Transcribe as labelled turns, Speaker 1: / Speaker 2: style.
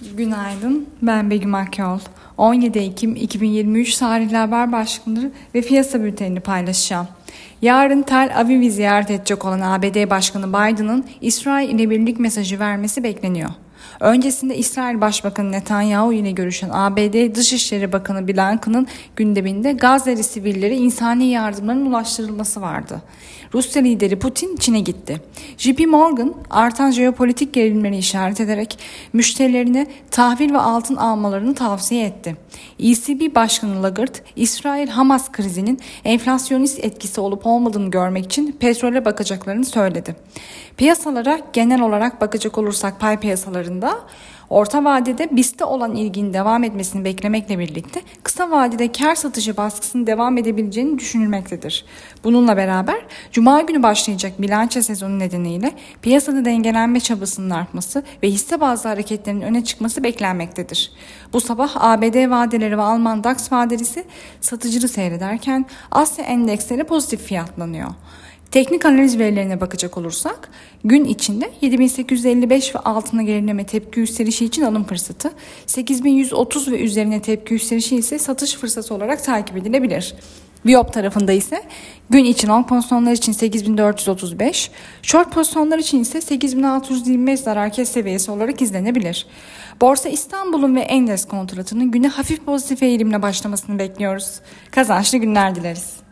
Speaker 1: Günaydın, ben Begüm Akyol. 17 Ekim 2023 tarihli haber başlıkları ve piyasa bültenini paylaşacağım. Yarın Tel Aviv'i ziyaret edecek olan ABD Başkanı Biden'ın İsrail ile birlik mesajı vermesi bekleniyor. Öncesinde İsrail Başbakanı Netanyahu ile görüşen ABD Dışişleri Bakanı Blinken'ın gündeminde Gazze'li sivillere insani yardımların ulaştırılması vardı. Rusya lideri Putin Çin'e gitti. JP Morgan artan jeopolitik gerilimleri işaret ederek müşterilerine tahvil ve altın almalarını tavsiye etti. ECB Başkanı Lagarde, İsrail-Hamas krizinin enflasyonist etkisi olup olmadığını görmek için petrole bakacaklarını söyledi. Piyasalara genel olarak bakacak olursak pay piyasalarında orta vadede BIST'te olan ilginin devam etmesini beklemekle birlikte kısa vadede kar satışı baskısının devam edebileceğini düşünülmektedir. Bununla beraber Cuma günü başlayacak bilanço sezonu nedeniyle piyasada dengelenme çabasının artması ve hisse bazı hareketlerin öne çıkması beklenmektedir. Bu sabah ABD vadeleri ve Alman DAX vadelisi satıcılı seyrederken Asya endeksleri pozitif fiyatlanıyor. Teknik analiz verilerine bakacak olursak gün içinde 7855 ve altına gerileme tepki yükselişi için alım fırsatı, 8130 ve üzerine tepki yükselişi ise satış fırsatı olarak takip edilebilir. Biop tarafında ise gün için long pozisyonlar için 8435, short pozisyonlar için ise 8625 zarar kes seviyesi olarak izlenebilir. Borsa İstanbul'un ve Endeks kontratının güne hafif pozitif eğilimle başlamasını bekliyoruz. Kazançlı günler dileriz.